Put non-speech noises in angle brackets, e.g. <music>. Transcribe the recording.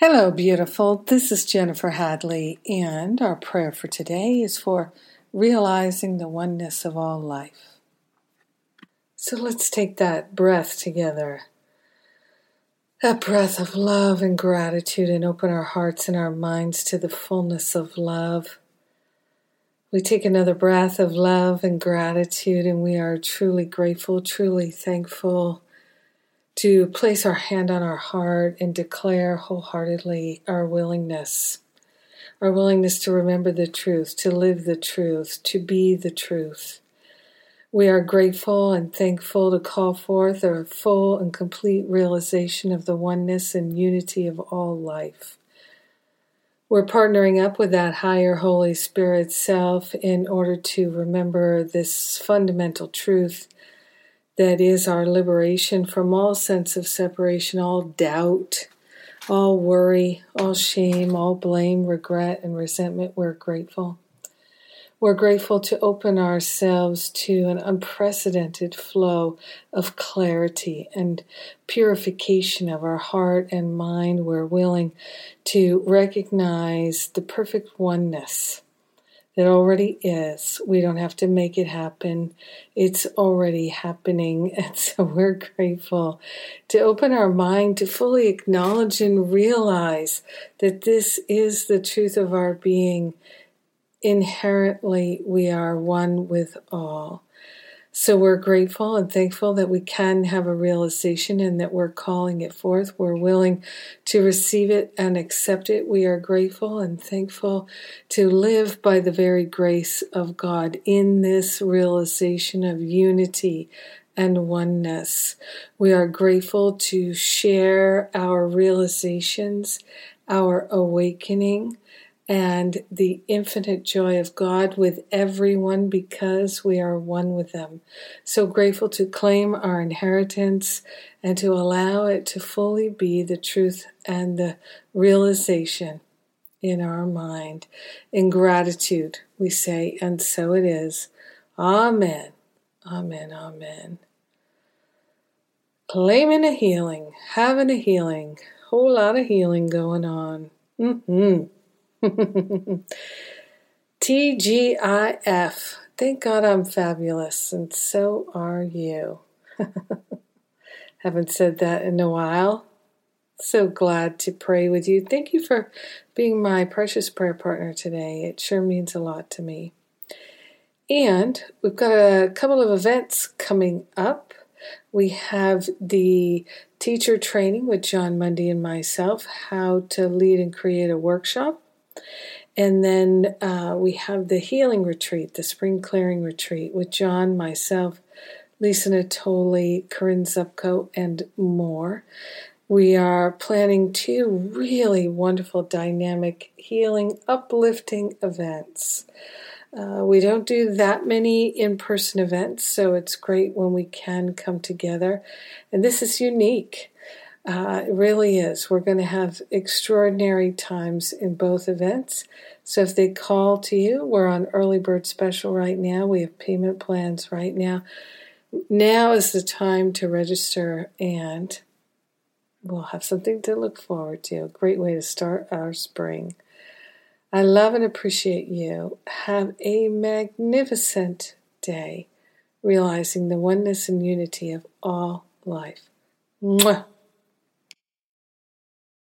Hello, beautiful. This is Jennifer Hadley, and our prayer for today is for realizing the oneness of all life. So let's take that breath together. That breath of love and gratitude, and open our hearts and our minds to the fullness of love. We take another breath of love and gratitude, and we are truly grateful, truly thankful to place our hand on our heart and declare wholeheartedly our willingness, our willingness to remember the truth, to live the truth, to be the truth. We are grateful and thankful to call forth a full and complete realization of the oneness and unity of all life. We're partnering up with that higher Holy Spirit self in order to remember this fundamental truth that is our liberation from all sense of separation, all doubt, all worry, all shame, all blame, regret, and resentment. We're grateful. We're grateful to open ourselves to an unprecedented flow of clarity and purification of our heart and mind. We're willing to recognize the perfect oneness that already is. We don't have to make it happen. It's already happening. <laughs> And so we're grateful to open our mind to fully acknowledge and realize that this is the truth of our being. Inherently, we are one with all. So we're grateful and thankful that we can have a realization and that we're calling it forth. We're willing to receive it and accept it. We are grateful and thankful to live by the very grace of God in this realization of unity and oneness. We are grateful to share our realizations, our awakening and the infinite joy of God with everyone because we are one with them. So grateful to claim our inheritance and to allow it to fully be the truth and the realization in our mind. In gratitude, we say, and so it is. Amen. Amen. Amen. Claiming a healing, having a healing, whole lot of healing going on. Mm-hmm. <laughs> TGIF. Thank God I'm fabulous, and so are you. <laughs> Haven't said that in a while. So glad to pray with you. Thank you for being my precious prayer partner today. It sure means a lot to me. And we've got a couple of events coming up. We have the teacher training with Jon Mundy and myself, how to lead and create a workshop. And then uh, we have the healing retreat, the spring clearing retreat with Jon, myself, Lisa Natoli, Corinne Zupko, and more. We are planning two really wonderful, dynamic, healing, uplifting events. Uh, we don't do that many in person events, so it's great when we can come together. And this is unique. Uh, it really is. We're going to have extraordinary times in both events. So if they call to you, we're on early bird special right now. We have payment plans right now. Now is the time to register, and we'll have something to look forward to. A great way to start our spring. I love and appreciate you. Have a magnificent day, realizing the oneness and unity of all life. Mwah.